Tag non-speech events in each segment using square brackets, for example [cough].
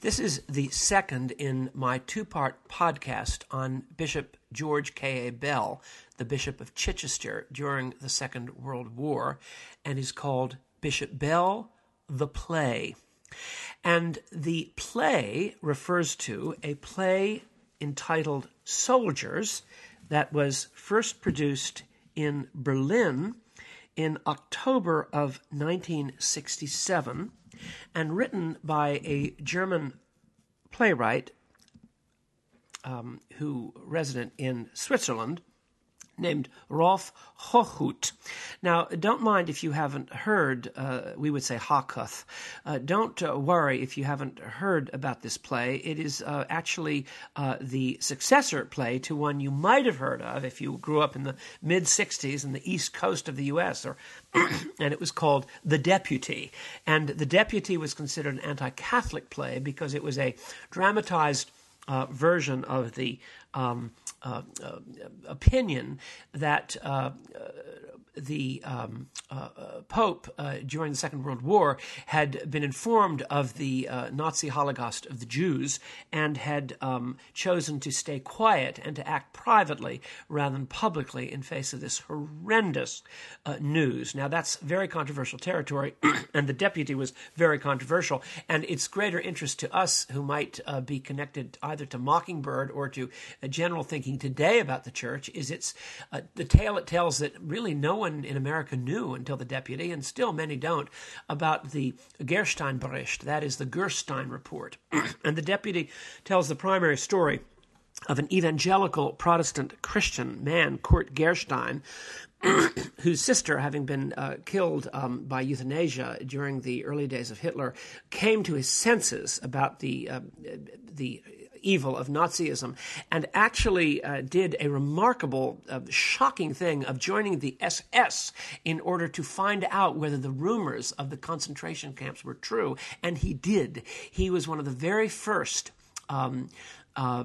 This is the second in my two part podcast on Bishop George K.A. Bell, the Bishop of Chichester during the Second World War, and is called Bishop Bell, the Play. And the play refers to a play entitled Soldiers that was first produced in Berlin in October of 1967 and written by a German playwright um, who resident in Switzerland named Rolf Hochhuth. Now, don't mind if you haven't heard, uh, we would say Hakuth. Uh, don't uh, worry if you haven't heard about this play. It is uh, actually uh, the successor play to one you might have heard of if you grew up in the mid 60s in the east coast of the U.S., or, [clears throat] and it was called The Deputy. And The Deputy was considered an anti Catholic play because it was a dramatized uh, version of the um, uh, uh, opinion that uh, the um, uh, Pope uh, during the Second World War had been informed of the uh, Nazi Holocaust of the Jews and had um, chosen to stay quiet and to act privately rather than publicly in face of this horrendous uh, news. Now, that's very controversial territory, [clears throat] and the deputy was very controversial. And it's greater interest to us who might uh, be connected either to Mockingbird or to general thinking today about the church is it's uh, the tale it tells that really no one in America knew until the deputy, and still many don't, about the Gerstein-Bericht, that is the Gerstein report. [clears throat] and the deputy tells the primary story of an evangelical Protestant Christian man, Kurt Gerstein, [clears throat] whose sister, having been uh, killed um, by euthanasia during the early days of Hitler, came to his senses about the uh, the evil of Nazism, and actually uh, did a remarkable, uh, shocking thing of joining the SS in order to find out whether the rumors of the concentration camps were true. And he did. He was one of the very first. Um, uh,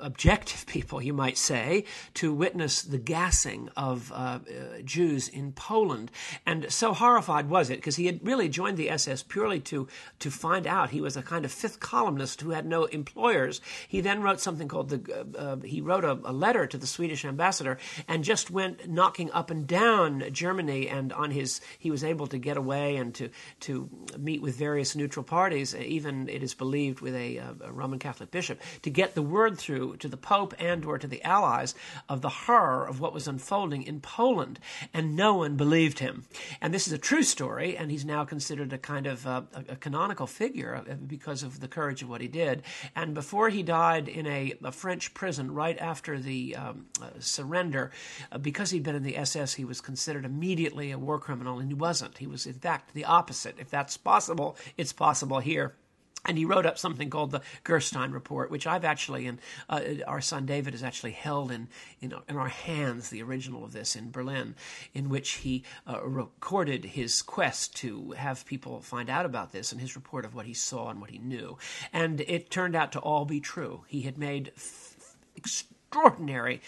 objective people, you might say, to witness the gassing of uh, uh, Jews in Poland. And so horrified was it, because he had really joined the SS purely to, to find out. He was a kind of fifth columnist who had no employers. He then wrote something called the, uh, uh, he wrote a, a, letter to the Swedish ambassador and just went knocking up and down Germany. And on his, he was able to get away and to, to meet with various neutral parties, even it is believed with a, a Roman Catholic bishop, to get the word through to the Pope and or to the Allies of the horror of what was unfolding in Poland, and no one believed him. And this is a true story, and he's now considered a kind of uh, a, a, canonical figure uh, because of the courage of what he did. And before he died in a, a French prison right after the um, uh, surrender, uh, because he'd been in the SS, he was considered immediately a war criminal, and he wasn't. He was, in fact, the opposite. If that's possible, it's possible here. And he wrote up something called the Gerstein Report, which I've actually, and uh, our son David has actually held in, in, in, our hands the original of this in Berlin, in which he uh, recorded his quest to have people find out about this and his report of what he saw and what he knew. And it turned out to all be true. He had made extraordinary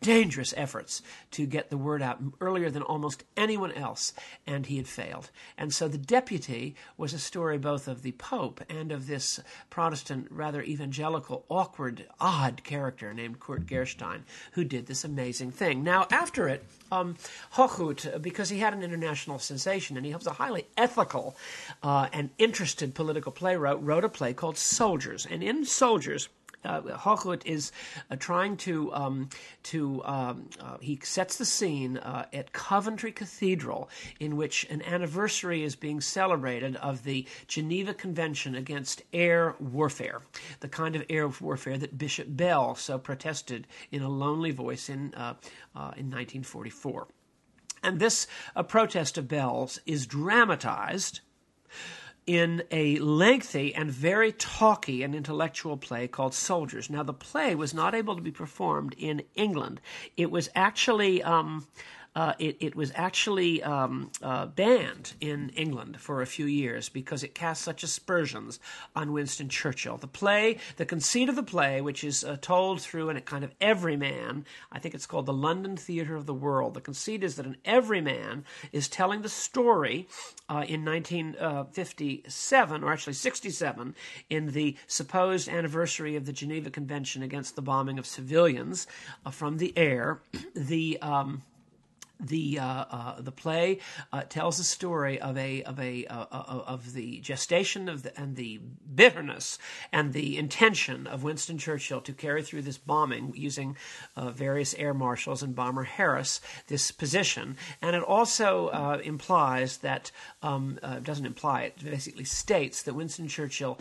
dangerous efforts to get the word out earlier than almost anyone else, and he had failed. And so the deputy was a story both of the Pope and of this Protestant, rather evangelical, awkward, odd character named Kurt Gerstein, who did this amazing thing. Now, after it, um, Hochhuth, because he had an international sensation and he was a highly ethical uh, and interested political playwright, wrote a play called Soldiers. And in Soldiers, uh, is uh, trying to um, to um, uh, he sets the scene uh, at Coventry Cathedral, in which an anniversary is being celebrated of the Geneva Convention against air warfare, the kind of air warfare that Bishop Bell so protested in a lonely voice in uh, uh, in 1944. And this protest of Bell's is dramatized in a lengthy and very talky and intellectual play called Soldiers. Now, the play was not able to be performed in England. It was actually um, uh, it, it, was actually um, uh, banned in England for a few years because it cast such aspersions on Winston Churchill. The play, the conceit of the play, which is uh, told through a kind of everyman, I think it's called the London Theatre of the World. The conceit is that an everyman is telling the story uh, in 1957, or actually 67, in the supposed anniversary of the Geneva Convention against the bombing of civilians uh, from the air. The um, the uh, uh, the play uh, tells the story of a of a uh, uh, of the gestation of the, and the bitterness and the intention of Winston Churchill to carry through this bombing using uh, various air marshals and bomber Harris this position, and it also implies that um, doesn't imply it basically states that Winston Churchill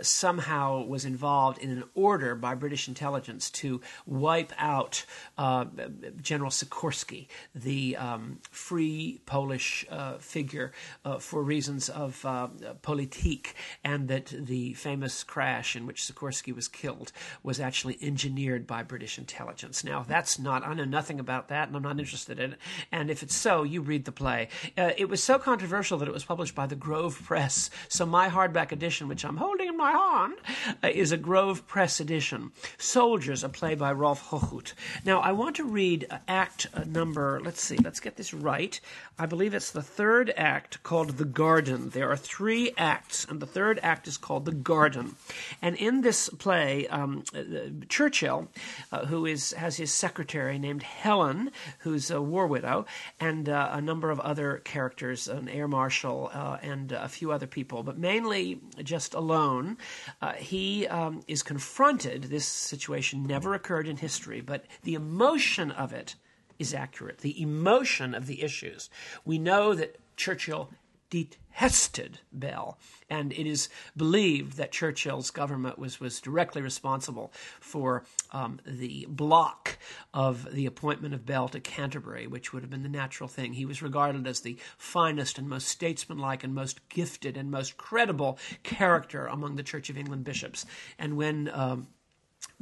somehow was involved in an order by British intelligence to wipe out General Sikorski the um, free Polish uh, figure uh, for reasons of uh, politique, and that the famous crash in which Sikorski was killed was actually engineered by British intelligence. Now, that's not, I know nothing about that, and I'm not interested in it. And if it's so, you read the play. Uh, it was so controversial that it was published by the Grove Press. So, my hardback edition, which I'm holding in my hand, uh, is a Grove Press edition. Soldiers, a play by Rolf Hochhuth. Now, I want to read uh, act number, let's see see, let's get this right. I believe it's the third act called The Garden. There are three acts, and the third act is called The Garden. And in this play, um, uh, Churchill, uh, who is has his secretary named Helen, who's a war widow, and uh, a number of other characters, an air marshal, uh, and a few other people, but mainly just alone, uh, he um, is confronted. This situation never occurred in history, but the emotion of it is accurate, the emotion of the issues. We know that Churchill detested Bell, and it is believed that Churchill's government was, was directly responsible for um, the block of the appointment of Bell to Canterbury, which would have been the natural thing. He was regarded as the finest and most statesmanlike and most gifted and most credible character among the Church of England bishops. And when um,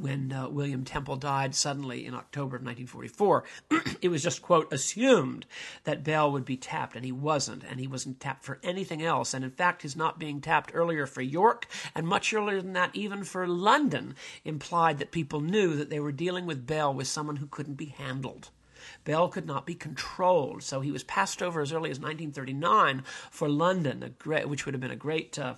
when uh, William Temple died suddenly in October of 1944, [clears throat] it was just, quote, assumed that Bell would be tapped, and he wasn't, and he wasn't tapped for anything else. And in fact, his not being tapped earlier for York, and much earlier than that, even for London, implied that people knew that they were dealing with Bell with someone who couldn't be handled. Bell could not be controlled, so he was passed over as early as 1939 for London, great, which would have been a great, uh,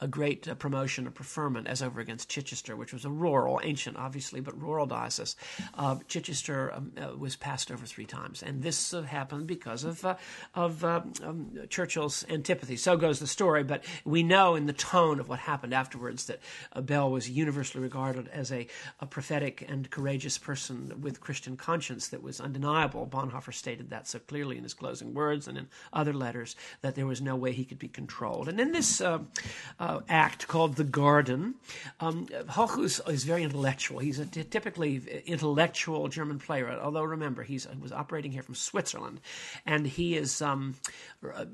a great uh, promotion, a preferment, as over against Chichester, which was a rural, ancient, obviously, but rural diocese. Uh, Chichester um, uh, was passed over three times, and this uh, happened because of uh, of um, Churchill's antipathy. So goes the story, but we know in the tone of what happened afterwards that Bell was universally regarded as a, a prophetic and courageous person with Christian conscience that was undeniable Bonhoeffer stated that so clearly in his closing words and in other letters that there was no way he could be controlled. And in this uh, uh, act called The Garden, um, is very intellectual. He's a t- typically intellectual German playwright, although remember, he was operating here from Switzerland. And he is um,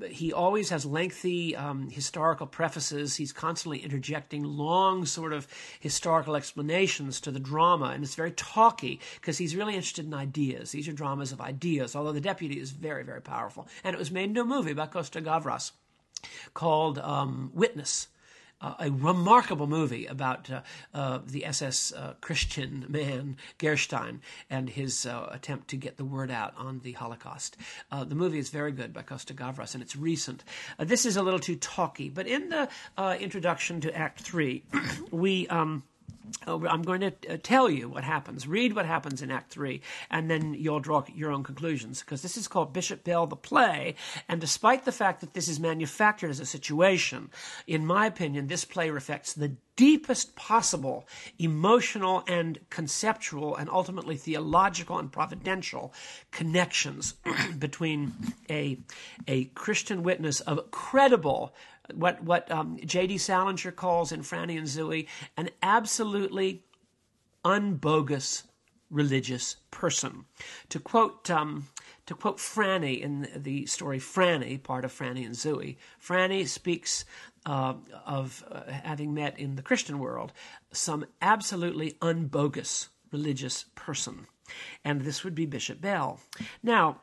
he always has lengthy um, historical prefaces. He's constantly interjecting long sort of historical explanations to the drama, and it's very talky because he's really interested in ideas. These are dramas of ideas, although The Deputy is very, very powerful. And it was made into a movie by Costa Gavras called um, Witness. Uh, a remarkable movie about uh, uh, the SS uh, Christian man Gerstein and his uh, attempt to get the word out on the Holocaust. Uh, the movie is very good by Costa Gavras, and it's recent. this is a little too talky, but in the introduction to Act Three, [clears throat] we. Um, I'm going to uh, tell you what happens. Read what happens in Act 3, and then you'll draw your own conclusions. Because this is called Bishop Bell the Play, and despite the fact that this is manufactured as a situation, in my opinion, this play reflects the deepest possible emotional and conceptual and ultimately theological and providential connections [clears throat] between a, a Christian witness of credible what what um, J.D. Salinger calls in Franny and Zooey an absolutely unbogus religious person. To quote um, to quote Franny in the story Franny, part of Franny and Zooey, Franny speaks uh, of uh, having met in the Christian world some absolutely unbogus religious person, and this would be Bishop Bell. Now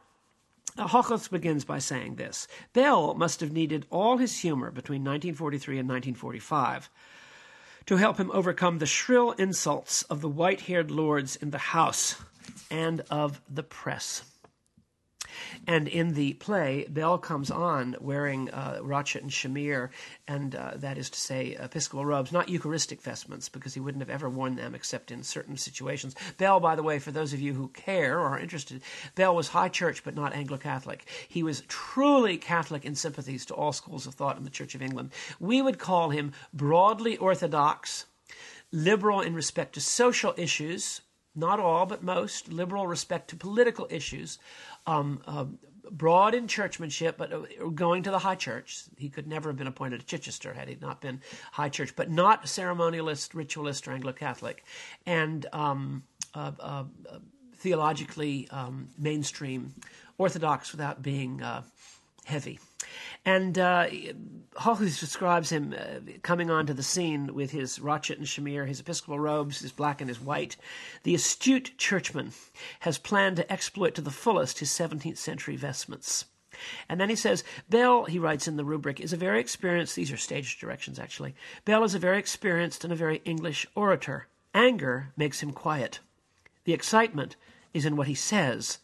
uh, begins by saying this Bell must have needed all his humor between 1943 and 1945 to help him overcome the shrill insults of the white haired lords in the House and of the press. And in the play, Bell comes on wearing uh, and chimere, and uh, that is to say, Episcopal robes, not Eucharistic vestments, because he wouldn't have ever worn them except in certain situations. Bell, by the way, for those of you who care or are interested, Bell was high church but not Anglo Catholic. He was truly Catholic in sympathies to all schools of thought in the Church of England. We would call him broadly orthodox, liberal in respect to social issues, not all, but most, liberal respect to political issues, um, uh, broad in churchmanship, but uh, going to the high church. He could never have been appointed to Chichester had he not been high church, but not ceremonialist, ritualist, or Anglo Catholic, and um, uh, uh, theologically um, mainstream, orthodox without being uh, heavy. And uh, describes him uh, coming onto the scene with his rochet and chimere, his episcopal robes, his black and his white. The astute churchman has planned to exploit to the fullest his 17th century vestments. And then he says, Bell, he writes in the rubric, is a very experienced, these are stage directions actually. Bell is a very experienced and a very English orator. Anger makes him quiet. The excitement is in what he says,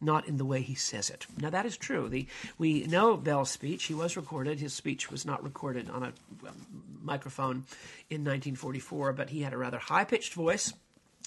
not in the way he says it. Now, that is true. The, we know Bell's speech. He was recorded. His speech was not recorded on a um, microphone in 1944, but he had a rather high pitched voice.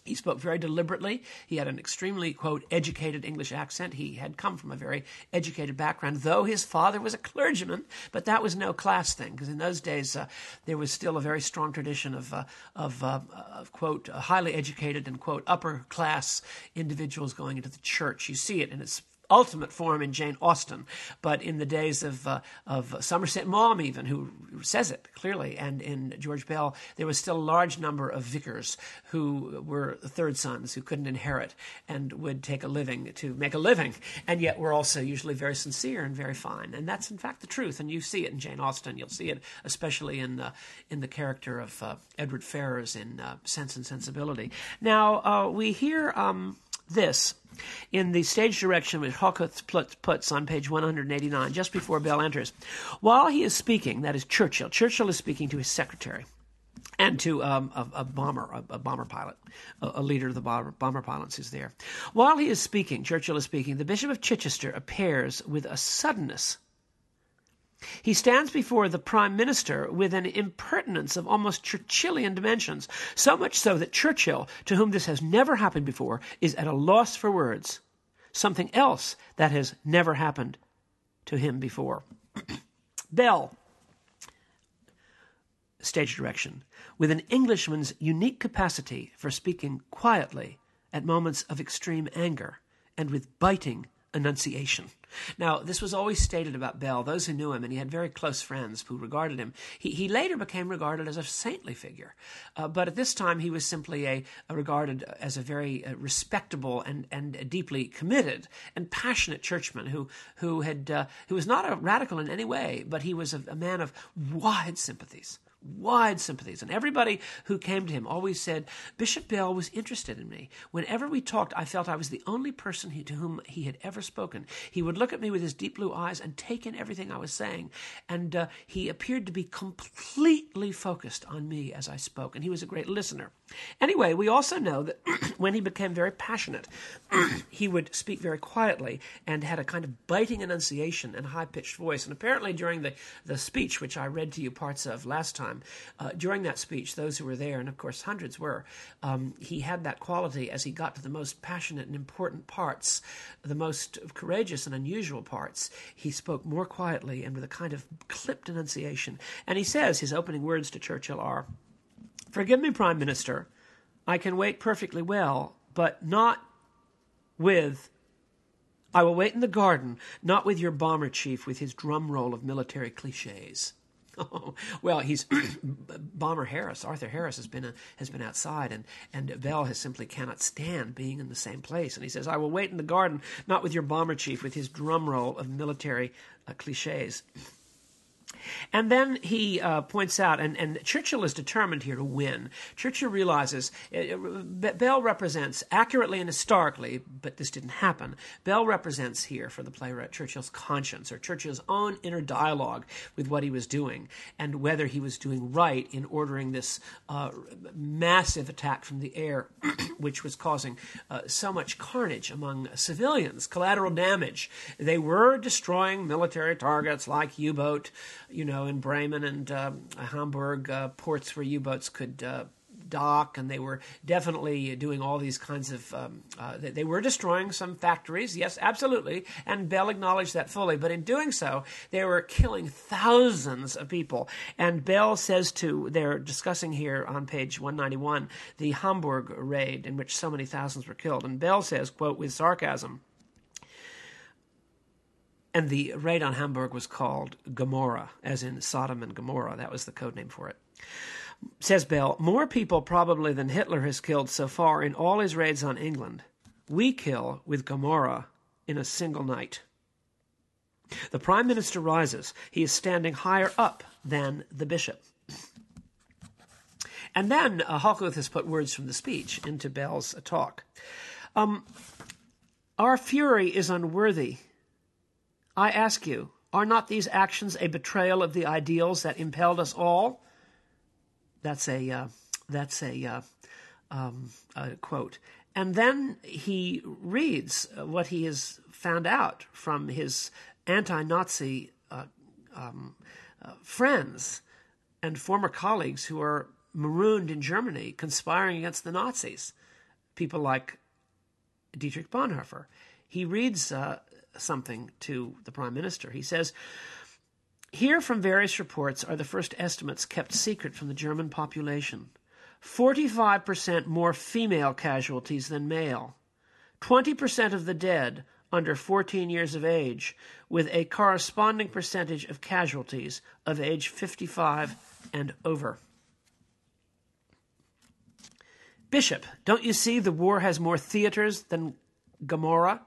He spoke very deliberately. He had an extremely, quote, educated English accent. He had come from a very educated background, though his father was a clergyman, but that was no class thing, because in those days uh, there was still a very strong tradition of, uh, of, uh, of, quote, highly educated and, quote, upper class individuals going into the church. You see it in its ultimate form in Jane Austen, but in the days of uh, of Somerset Maugham, even who says it clearly, and in George Bell, there was still a large number of vicars who were third sons who couldn't inherit and would take a living to make a living, and yet were also usually very sincere and very fine, and that's in fact the truth. And you see it in Jane Austen. You'll see it especially in in the character of uh, Edward Ferrars in uh, Sense and Sensibility. Now uh, we hear. Um, this in the stage direction which Hochhuth puts on page 189, just before Bell enters. While he is speaking, that is Churchill, Churchill is speaking to his secretary and to um, a, a, bomber, a, a, bomber pilot, a, leader of the bomber, bomber pilots is there. While he is speaking, Churchill is speaking, the Bishop of Chichester appears with a suddenness he stands before the Prime Minister with an impertinence of almost Churchillian dimensions, so much so that Churchill, to whom this has never happened before, is at a loss for words. Something else that has never happened to him before. [clears throat] Bell, stage direction, with an Englishman's unique capacity for speaking quietly at moments of extreme anger and with biting enunciation. Now, this was always stated about Bell. Those who knew him, and he had very close friends who regarded him, he, he later became regarded as a saintly figure. Uh, but at this time, he was simply a, a regarded as a very uh, respectable and, and deeply committed and passionate churchman who, who, had, uh, who was not a radical in any way, but he was a, a man of wide sympathies wide sympathies. And everybody who came to him always said, Bishop Bell was interested in me. Whenever we talked, I felt I was the only person he, to whom he had ever spoken. He would look at me with his deep blue eyes and take in everything I was saying. And uh, he appeared to be completely focused on me as I spoke. And he was a great listener. Anyway, we also know that [clears throat] when he became very passionate, [clears throat] he would speak very quietly and had a kind of biting enunciation and high pitched voice. And apparently, during the, the speech, which I read to you parts of last time, uh, during that speech, those who were there, and of course hundreds were, um, he had that quality as he got to the most passionate and important parts, the most courageous and unusual parts. He spoke more quietly and with a kind of clipped enunciation. And he says his opening words to Churchill are, Forgive me, Prime Minister. I can wait perfectly well, but not with. I will wait in the garden, not with your bomber chief with his drum roll of military cliches. [laughs] Well, he's [clears throat] Bomber Harris. Arthur Harris has been a, has been outside, and and Bell has simply cannot stand being in the same place. And he says, "I will wait in the garden, not with your bomber chief with his drum roll of military uh, cliches." And then he uh, points out, and, and Churchill is determined here to win. Churchill realizes uh, Bell represents, accurately and historically, but this didn't happen, Bell represents here for the playwright Churchill's conscience, or Churchill's own inner dialogue with what he was doing, and whether he was doing right in ordering this uh, massive attack from the air, [clears throat] which was causing uh, so much carnage among civilians, collateral damage. They were destroying military targets like U boat you know, in Bremen and uh, Hamburg, uh, ports where U-boats could uh, dock, and they were definitely doing all these kinds of. Um, uh, they, were destroying some factories, yes, absolutely, and Bell acknowledged that fully. But in doing so, they were killing thousands of people. And Bell says to, they're discussing here on page 191 the Hamburg raid in which so many thousands were killed. And Bell says, quote, with sarcasm. And the raid on Hamburg was called Gomorrah, as in Sodom and Gomorrah. That was the code name for it. Says Bell, more people probably than Hitler has killed so far in all his raids on England. We kill with Gomorrah in a single night. The Prime Minister rises. He is standing higher up than the bishop. And then uh, Hochhuth has put words from the speech into Bell's talk. Um, Our fury is unworthy I ask you, are not these actions a betrayal of the ideals that impelled us all? That's a uh, that's a, uh, um, a quote. And then he reads what he has found out from his anti-Nazi uh, um, uh, friends and former colleagues who are marooned in Germany, conspiring against the Nazis. People like Dietrich Bonhoeffer. He reads uh, something to the prime minister. He says, Here from various reports are the first estimates kept secret from the German population 45% more female casualties than male, 20% of the dead under 14 years of age, with a corresponding percentage of casualties of age 55 and over. Bishop, don't you see the war has more theaters than Gomorrah?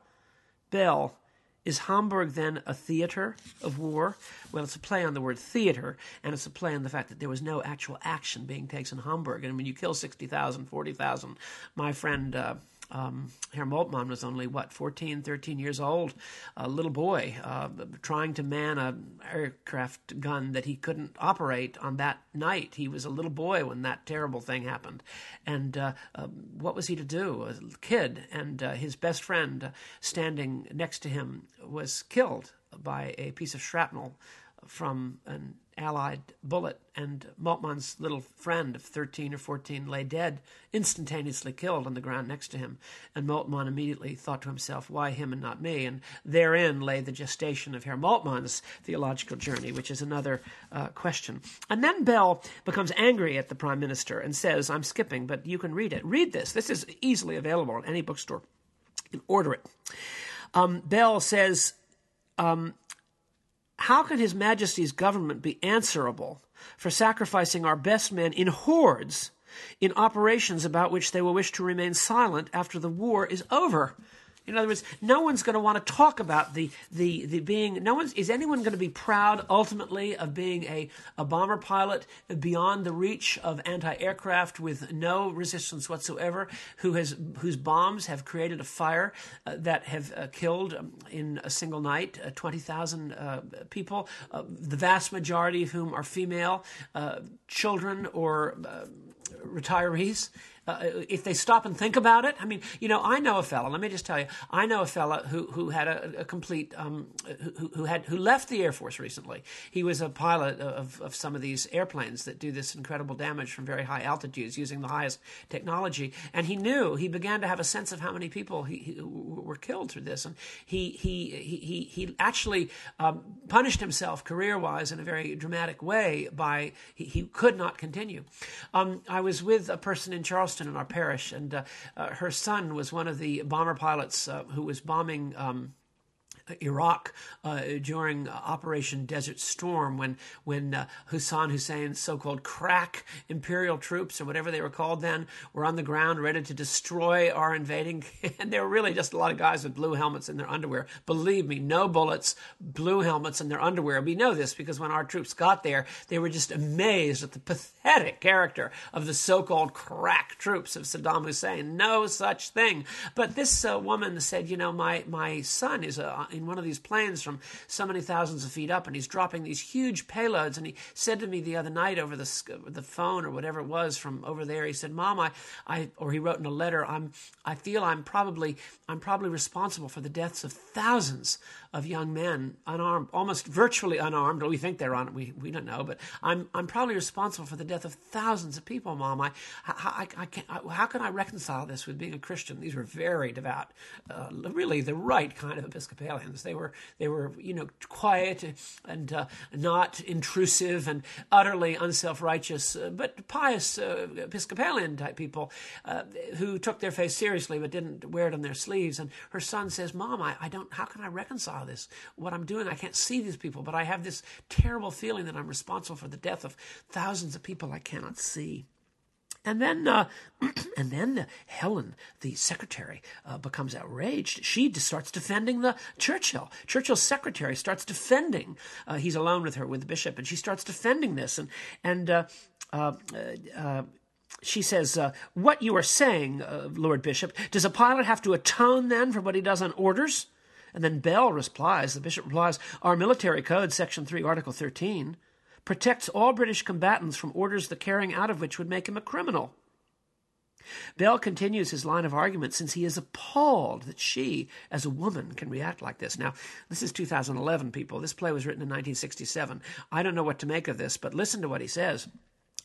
Bell, is Hamburg then a theater of war? Well, it's a play on the word theater, and it's a play on the fact that there was no actual action being taken in Hamburg. And when you kill 60,000, 40,000, my friend. Uh, um, Herr Moltmann was only what 14, 13 years old, a little boy uh, trying to man a aircraft gun that he couldn't operate on that night. He was a little boy when that terrible thing happened, and uh, uh, what was he to do? A kid, and uh, his best friend standing next to him was killed by a piece of shrapnel from an Allied bullet, and Moltmann's little friend of 13 or 14 lay dead, instantaneously killed on the ground next to him. And Moltmann immediately thought to himself, why him and not me? And therein lay the gestation of Herr Moltmann's theological journey, which is another uh, question. And then Bell becomes angry at the prime minister and says, I'm skipping, but you can read it. Read this. This is easily available at any bookstore. You can order it. Um, Bell says, um, how can His Majesty's government be answerable for sacrificing our best men in hordes in operations about which they will wish to remain silent after the war is over? In other words, no one's going to want to talk about the, the, the being, no one's, is anyone going to be proud ultimately of being a, a bomber pilot beyond the reach of anti-aircraft with no resistance whatsoever, who has, whose bombs have created a fire uh, that have uh, killed um, in a single night uh, 20,000 uh, people, uh, the vast majority of whom are female, uh, children or retirees? Uh, if they stop and think about it. I mean, you know, I know a fellow. Let me just tell you, I know a fellow who who had a, a complete um, who, who had who left the Air Force recently. He was a pilot of, of some of these airplanes that do this incredible damage from very high altitudes using the highest technology. And he knew he began to have a sense of how many people he, he were killed through this, and he he he he actually um, punished himself career wise in a very dramatic way by he, he could not continue. Um, I was with a person in Charleston In our parish, and uh, uh, her son was one of the bomber pilots uh, who was bombing. Um, Iraq uh, during Operation Desert Storm when when uh, Hassan Hussein's so-called crack imperial troops or whatever they were called then were on the ground ready to destroy our invading [laughs] and they were really just a lot of guys with blue helmets in their underwear believe me no bullets blue helmets in their underwear we know this because when our troops got there they were just amazed at the pathetic character of the so-called crack troops of Saddam Hussein no such thing but this uh, woman said you know my my son is uh, in one of these planes from so many thousands of feet up, and he's dropping these huge payloads. And he said to me the other night over the the phone or whatever it was from over there, he said, "Mom, I, I," or he wrote in a letter, "I'm, I feel I'm probably, I'm probably responsible for the deaths of thousands of young men, unarmed, almost virtually unarmed. We think they're on. We we don't know, but I'm I'm probably responsible for the death of thousands of people, Mom. I, I, I, I can't, I, how can I reconcile this with being a Christian? These were very devout, uh, really the right kind of Episcopalians. They were they were you know quiet and uh, not intrusive and utterly unself righteous, uh, but pious uh, Episcopalian type people uh, who took their faith seriously but didn't wear it on their sleeves. And her son says, "Mom, I, I don't. How can I reconcile this? What I'm doing, I can't see these people, but I have this terrible feeling that I'm responsible for the death of thousands of people I cannot see." And then, uh, [clears throat] and then uh, Helen, the secretary, uh, becomes outraged. She starts defending the Churchill. Churchill's secretary starts defending. Uh, he's alone with her, with the bishop, and she starts defending this. And and uh, uh, she says, "What you are saying, Lord Bishop? Does a pilot have to atone then for what he does on orders?" And then Bell replies. The bishop replies, "Our military code, section three, article thirteen." Protects all British combatants from orders the carrying out of which would make him a criminal. Bell continues his line of argument since he is appalled that she, as a woman, can react like this. Now, this is 2011, people. This play was written in 1967. I don't know what to make of this, but listen to what he says.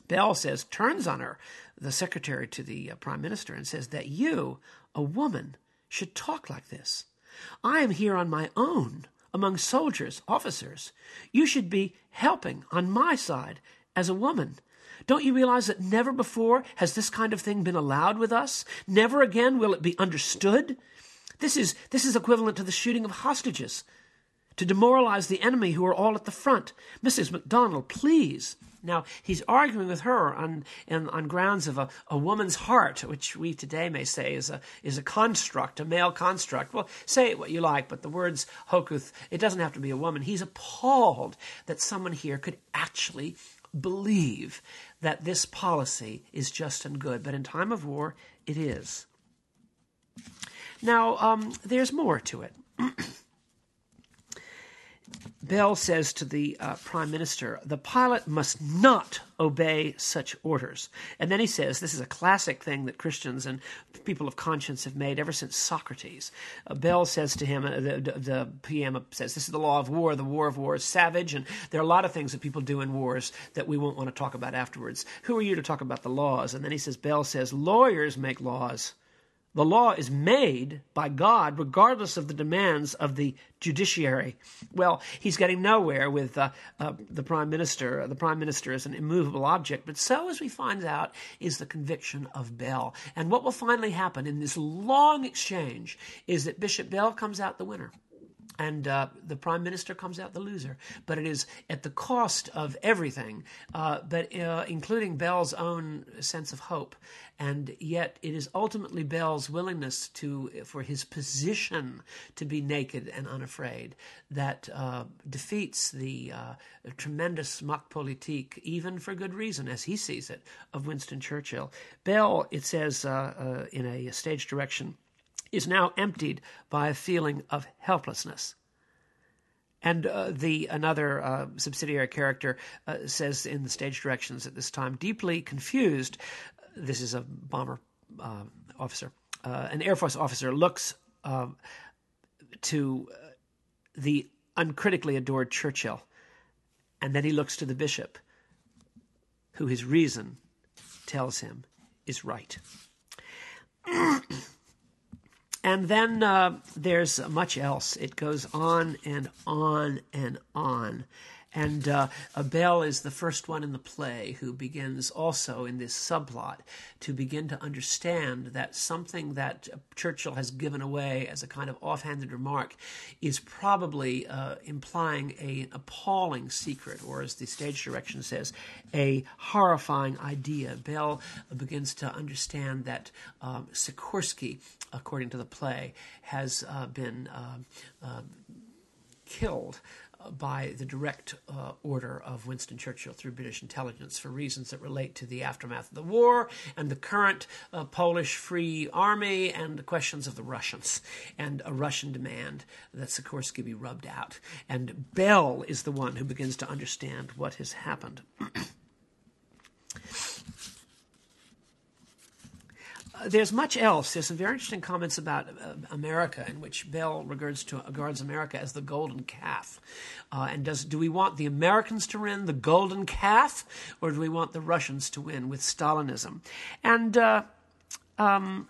Bell says, turns on her, the secretary to the uh, prime minister, and says that you, a woman, should talk like this. I am here on my own among soldiers, officers. You should be helping on my side as a woman. Don't you realize that never before has this kind of thing been allowed with us? Never again will it be understood? This is, this is equivalent to the shooting of hostages, to demoralize the enemy who are all at the front. Mrs. MacDonald, please. Now, he's arguing with her on, on grounds of a, a woman's heart, which we today may say is a, is a construct, a male construct. Well, say it what you like, but the words Hochhuth, it doesn't have to be a woman. He's appalled that someone here could actually believe that this policy is just and good. But in time of war, it is. Now, um, there's more to it. [clears throat] Bell says to the uh, prime minister, the pilot must not obey such orders. And then he says, this is a classic thing that Christians and people of conscience have made ever since Socrates. Uh, Bell says to him, uh, the, the, PM says, this is the law of war. The war of war is savage. And there are a lot of things that people do in wars that we won't want to talk about afterwards. Who are you to talk about the laws? And then he says, Bell says, lawyers make laws. The law is made by God regardless of the demands of the judiciary. Well, he's getting nowhere with uh, uh, the prime minister. The prime minister is an immovable object, but so, as we find out, is the conviction of Bell. And what will finally happen in this long exchange is that Bishop Bell comes out the winner and uh, the prime minister comes out the loser. But it is at the cost of everything, uh, but uh, including Bell's own sense of hope. And yet, it is ultimately Bell's willingness to, for his position to be naked and unafraid, that uh, defeats the uh, tremendous Machtpolitik, even for good reason, as he sees it, of Winston Churchill. Bell, it says uh, in a stage direction is now emptied by a feeling of helplessness. And uh, the another uh, subsidiary character uh, says in the stage directions at this time, deeply confused. This is a bomber uh, officer, uh, an Air Force officer looks um, to uh, the uncritically adored Churchill, and then he looks to the bishop, who his reason tells him is right. [clears throat] And then uh, there's much else. It goes on and on and on. And uh, Bell is the first one in the play who begins also in this subplot to begin to understand that something that Churchill has given away as a kind of offhanded remark is probably uh, implying a, an appalling secret, or as the stage direction says, a horrifying idea. Bell begins to understand that um, Sikorski, according to the play, has uh, been uh, uh, killed by the direct uh, order of Winston Churchill through British intelligence for reasons that relate to the aftermath of the war and the current uh, Polish Free Army and the questions of the Russians and a Russian demand that Sikorski be rubbed out. And Bell is the one who begins to understand what has happened. [clears throat] there's much else. There's some very interesting comments about uh, America, in which Bell regards to regards America as the golden calf. Uh, and does do we want the Americans to win the golden calf, or do we want the Russians to win with Stalinism? And uh, um,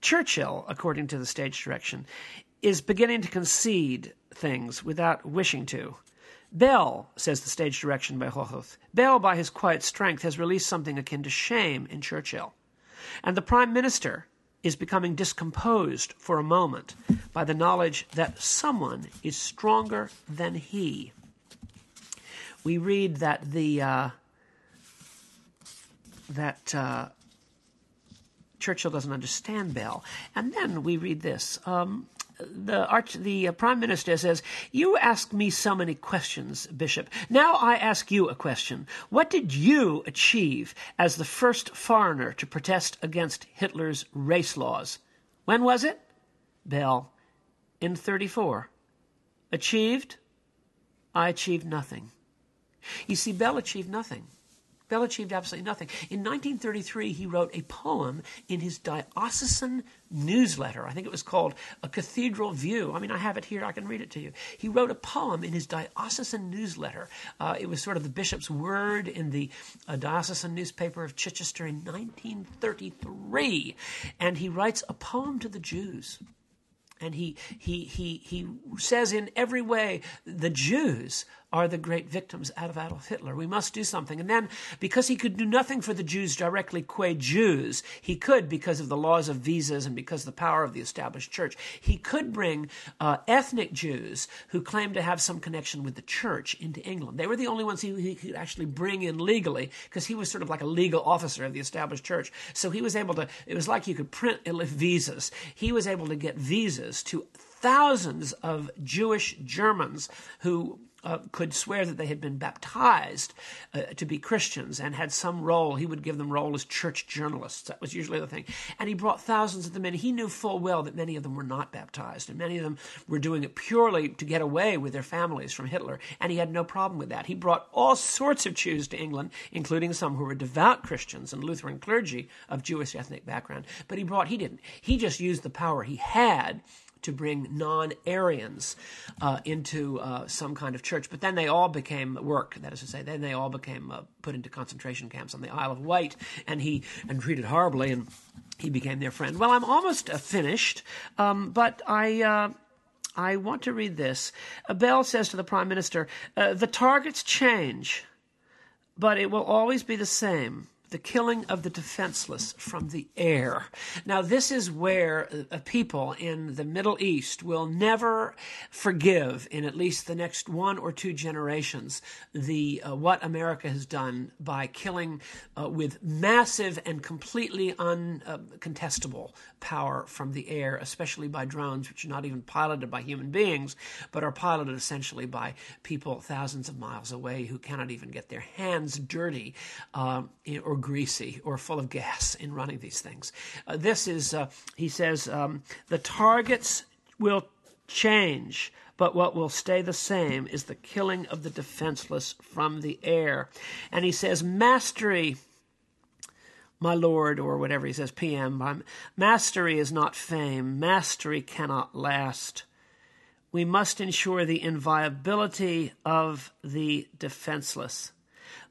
Churchill, according to the stage direction, is beginning to concede things without wishing to. Bell, says the stage direction by Hochhuth, Bell, by his quiet strength, has released something akin to shame in Churchill. And the Prime Minister is becoming discomposed for a moment by the knowledge that someone is stronger than he. We read that the uh, that uh, Churchill doesn't understand Bell, and then we read this. Um, the arch, the uh, prime minister says, "You ask me so many questions, Bishop. Now I ask you a question. What did you achieve as the first foreigner to protest against Hitler's race laws? When was it?" Bell, in 34. Achieved? I achieved nothing. You see, Bell achieved nothing. Bell achieved absolutely nothing. In 1933, he wrote a poem in his diocesan newsletter. I think it was called A Cathedral View. I mean, I have it here, I can read it to you. He wrote a poem in his diocesan newsletter. Uh, it was sort of the bishop's word in the uh, diocesan newspaper of Chichester in 1933. And he writes a poem to the Jews. And he, he, he, he says in every way, the Jews are the great victims out of Adolf Hitler. We must do something. And then, because he could do nothing for the Jews directly, qua Jews, he could, because of the laws of visas and because of the power of the established church, he could bring uh, ethnic Jews who claimed to have some connection with the church into England. They were the only ones he, he could actually bring in legally because he was sort of like a legal officer of the established church. So he was able to, it was like you could print visas. He was able to get visas to thousands of Jewish Germans who uh, could swear that they had been baptized uh, to be Christians and had some role. He would give them role as church journalists. That was usually the thing. And he brought thousands of them in. He knew full well that many of them were not baptized, and many of them were doing it purely to get away with their families from Hitler. And he had no problem with that. He brought all sorts of Jews to England, including some who were devout Christians and Lutheran clergy of Jewish ethnic background. But he brought, he didn't. He just used the power he had to bring non Aryans uh, into uh, some kind of church. But then they all became work, that is to say, then they all became uh, put into concentration camps on the Isle of Wight, and he and treated horribly, and he became their friend. Well, I'm almost uh, finished, um, but I. Uh, I want to read this. Bell says to the Prime Minister, uh, The targets change, but it will always be the same the killing of the defenseless from the air. Now, this is where uh, people in the Middle East will never forgive, in at least the next one or two generations, the uh, what America has done by killing uh, with massive and completely uncontestable power from the air, especially by drones, which are not even piloted by human beings, but are piloted essentially by people thousands of miles away who cannot even get their hands dirty uh, or or greasy or full of gas in running these things. Uh, this is, uh, he says, um, the targets will change, but what will stay the same is the killing of the defenseless from the air. And he says, mastery my lord, or whatever he says, PM, mastery is not fame, mastery cannot last. We must ensure the inviolability of the defenseless.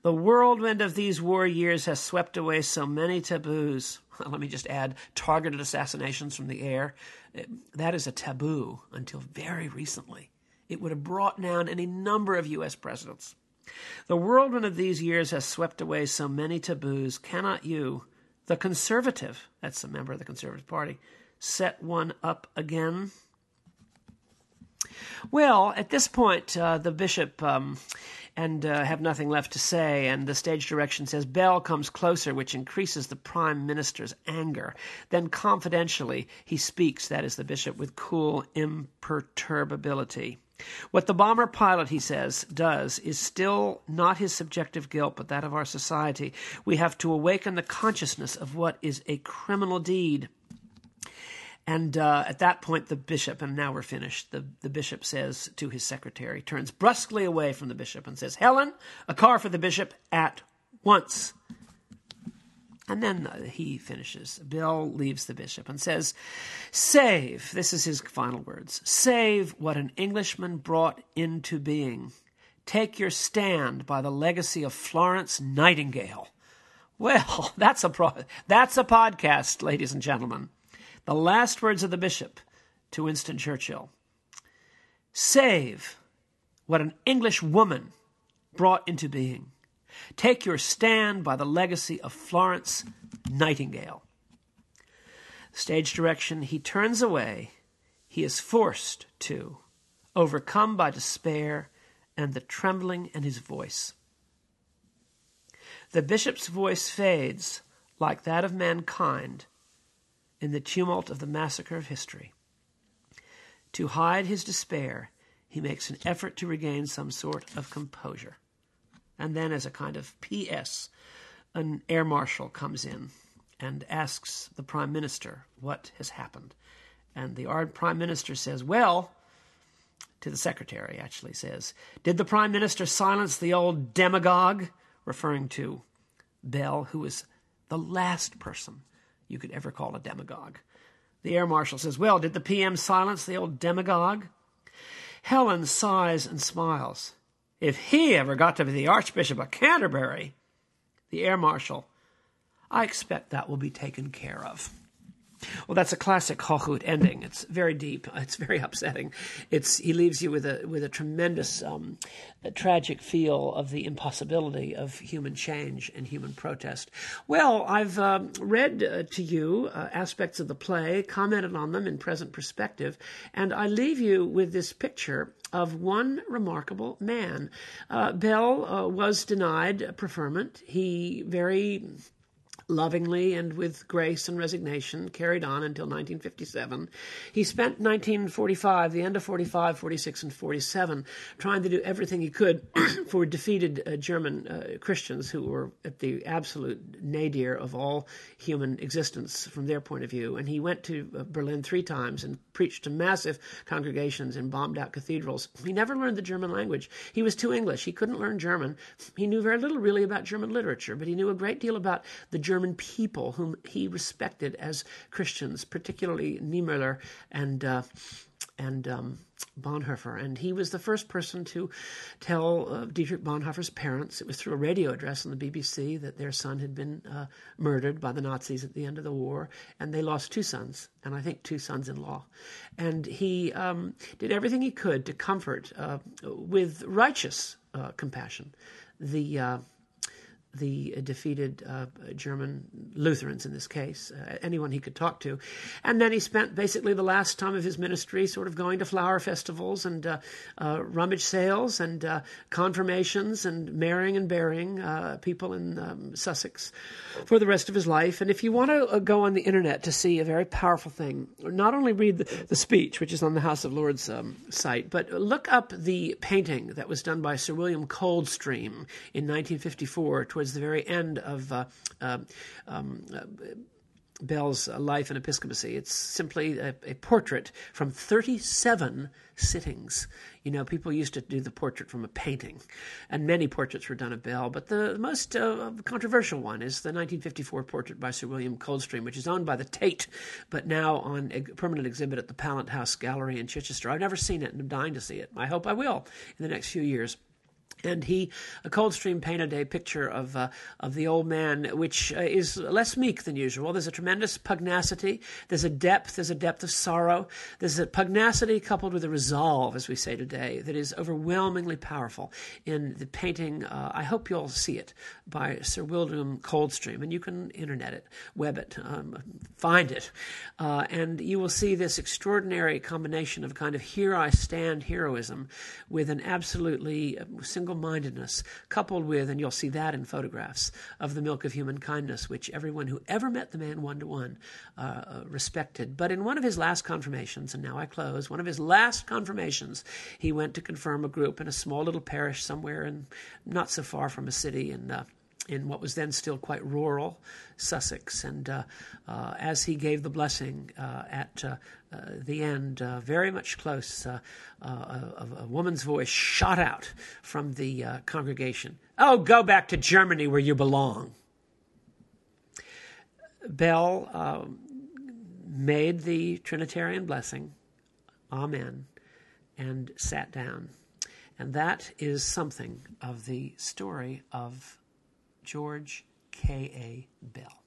The whirlwind of these war years has swept away so many taboos. [laughs] Let me just add targeted assassinations from the air. That is a taboo until very recently. It would have brought down any number of U.S. presidents. The whirlwind of these years has swept away so many taboos. Cannot you, the conservative, that's a member of the Conservative Party, set one up again? Well, at this point, uh, the bishop um, and uh, have nothing left to say, and the stage direction says Bell comes closer, which increases the prime minister's anger. Then, confidentially, he speaks, that is, the bishop, with cool imperturbability. What the bomber pilot, he says, does is still not his subjective guilt, but that of our society. We have to awaken the consciousness of what is a criminal deed. And uh, at that point, the bishop, and now we're finished, the, the bishop says to his secretary, turns brusquely away from the bishop and says, Helen, a car for the bishop at once. And then uh, he finishes. Bill leaves the bishop and says, Save, this is his final words, save what an Englishman brought into being. Take your stand by the legacy of Florence Nightingale. Well, [laughs] that's a pro- that's a podcast, ladies and gentlemen. The last words of the bishop to Winston Churchill Save what an English woman brought into being. Take your stand by the legacy of Florence Nightingale. Stage direction He turns away. He is forced to, overcome by despair and the trembling in his voice. The bishop's voice fades like that of mankind in the tumult of the massacre of history. To hide his despair, he makes an effort to regain some sort of composure. And then, as a kind of P.S., an air marshal comes in and asks the prime minister what has happened. And the prime minister says, Well, to the secretary, actually says, Did the prime minister silence the old demagogue? Referring to Bell, who was the last person you could ever call a demagogue. The air marshal says, Well, did the PM silence the old demagogue? Helen sighs and smiles. If he ever got to be the Archbishop of Canterbury, the air marshal, I expect that will be taken care of. Well, that's a classic Hochhuth ending. It's very deep. [laughs] It's very upsetting. It's he leaves you with a with a tremendous um, a tragic feel of the impossibility of human change and human protest. Well, I've um, read uh, to you uh, aspects of the play, commented on them in present perspective, and I leave you with this picture of one remarkable man. Uh, Bell uh, was denied preferment. He very lovingly and with grace and resignation, carried on until 1957. He spent 1945, the end of 45, 46, and 47, trying to do everything he could [clears throat] for defeated uh, German uh, Christians who were at the absolute nadir of all human existence from their point of view. And he went to uh, Berlin three times and preached to massive congregations in bombed out cathedrals. He never learned the German language. He was too English. He couldn't learn German. He knew very little really about German literature, but he knew a great deal about the German German people whom he respected as Christians, particularly Niemöller and uh, and um, Bonhoeffer. And he was the first person to tell uh, Dietrich Bonhoeffer's parents, it was through a radio address on the BBC, that their son had been uh, murdered by the Nazis at the end of the war. And they lost two sons, and I think two sons in law. And he um, did everything he could to comfort uh, with righteous uh, compassion the uh, the defeated uh, German Lutherans in this case, uh, anyone he could talk to. And then he spent basically the last time of his ministry sort of going to flower festivals and uh, uh rummage sales and uh, confirmations and marrying and burying uh, people in um, Sussex for the rest of his life. And if you want to go on the internet to see a very powerful thing, not only read the, the speech, which is on the House of Lords um, site, but look up the painting that was done by Sir William Coldstream in 1954 towards towards the very end of uh, um, um Bell's life and episcopacy. It's simply a, a, portrait from 37 sittings. You know, people used to do the portrait from a painting, and many portraits were done of Bell, but the most uh, controversial one is the 1954 portrait by Sir William Coldstream, which is owned by the Tate, but now on a permanent exhibit at the Pallant House Gallery in Chichester. I've never seen it, and I'm dying to see it. I hope I will in the next few years. And he a Coldstream painted a picture of uh, of the old man, which uh, is less meek than usual. There's a tremendous pugnacity. There's a depth. There's a depth of sorrow. There's a pugnacity coupled with a resolve, as we say today, that is overwhelmingly powerful in the painting. Uh, I hope you'll see it by Sir William Coldstream, and you can internet it, web it, um, find it, uh, and you will see this extraordinary combination of kind of here I stand heroism with an absolutely uh, single mindedness, coupled with, and you'll see that in photographs, of the milk of human kindness, which everyone who ever met the man one to one respected. But in one of his last confirmations, and now I close, one of his last confirmations, he went to confirm a group in a small little parish somewhere and not so far from a city And uh, in what was then still quite rural Sussex. And uh, uh, as he gave the blessing uh, at uh, uh, the end, uh, very much close, a, a, woman's voice shot out from the congregation Oh, go back to Germany where you belong. Bell made the Trinitarian blessing, Amen, and sat down. And that is something of the story of George K.A. Bell.